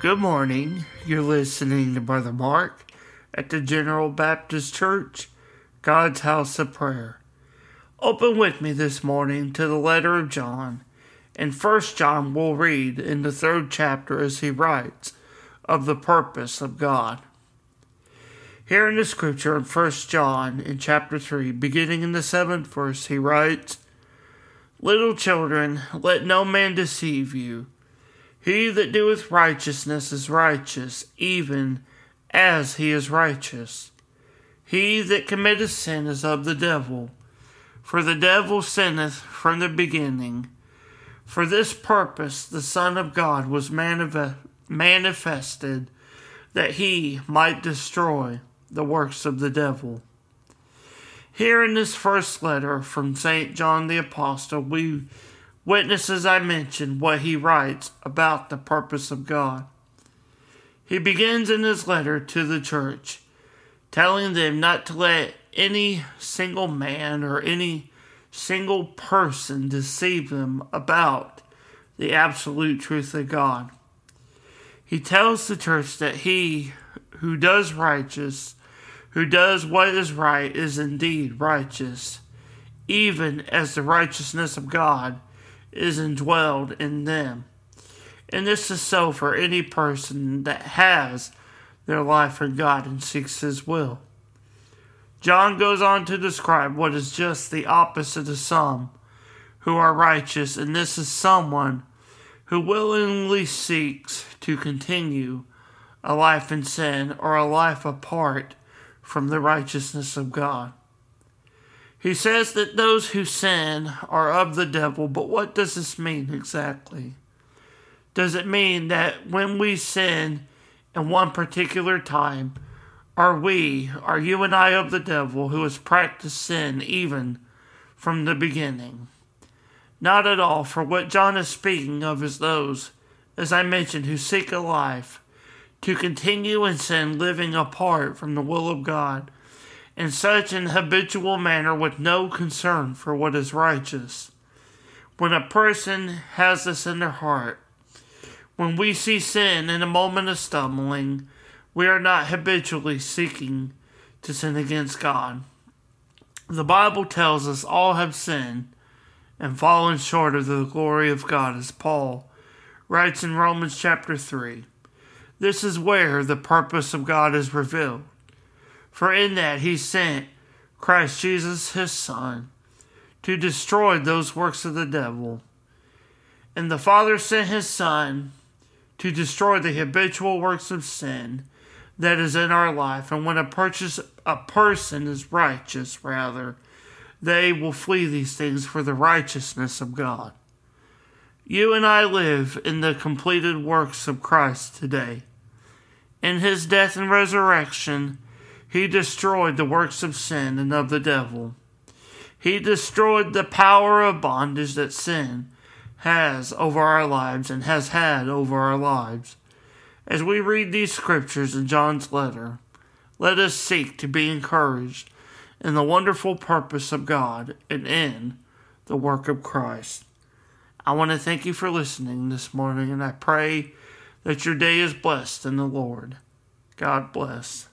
Good morning. You're listening to Brother Mark at the General Baptist Church, God's House of Prayer. Open with me this morning to the letter of John. In First John, we'll read in the third chapter as he writes of the purpose of God. Here in the scripture in First John in chapter 3, beginning in the seventh verse, he writes, Little children, let no man deceive you. He that doeth righteousness is righteous, even as he is righteous. He that committeth sin is of the devil, for the devil sinneth from the beginning. For this purpose the Son of God was manifested, that he might destroy the works of the devil. Here in this first letter from St. John the Apostle, we Witness, as I mentioned, what he writes about the purpose of God. He begins in his letter to the church, telling them not to let any single man or any single person deceive them about the absolute truth of God. He tells the church that he who does righteous, who does what is right, is indeed righteous, even as the righteousness of God is indwelled in them. And this is so for any person that has their life in God and seeks His will. John goes on to describe what is just the opposite of some who are righteous, and this is someone who willingly seeks to continue a life in sin or a life apart from the righteousness of God. He says that those who sin are of the devil, but what does this mean exactly? Does it mean that when we sin in one particular time, are we, are you and I of the devil who has practiced sin even from the beginning? Not at all, for what John is speaking of is those, as I mentioned, who seek a life to continue in sin, living apart from the will of God in such an habitual manner with no concern for what is righteous. When a person has this in their heart, when we see sin in a moment of stumbling, we are not habitually seeking to sin against God. The Bible tells us all have sinned and fallen short of the glory of God, as Paul writes in Romans chapter 3. This is where the purpose of God is revealed. For in that he sent Christ Jesus his Son to destroy those works of the devil. And the Father sent his Son to destroy the habitual works of sin that is in our life. And when a, purchase, a person is righteous, rather, they will flee these things for the righteousness of God. You and I live in the completed works of Christ today. In his death and resurrection, he destroyed the works of sin and of the devil. He destroyed the power of bondage that sin has over our lives and has had over our lives. As we read these scriptures in John's letter, let us seek to be encouraged in the wonderful purpose of God and in the work of Christ. I want to thank you for listening this morning, and I pray that your day is blessed in the Lord. God bless.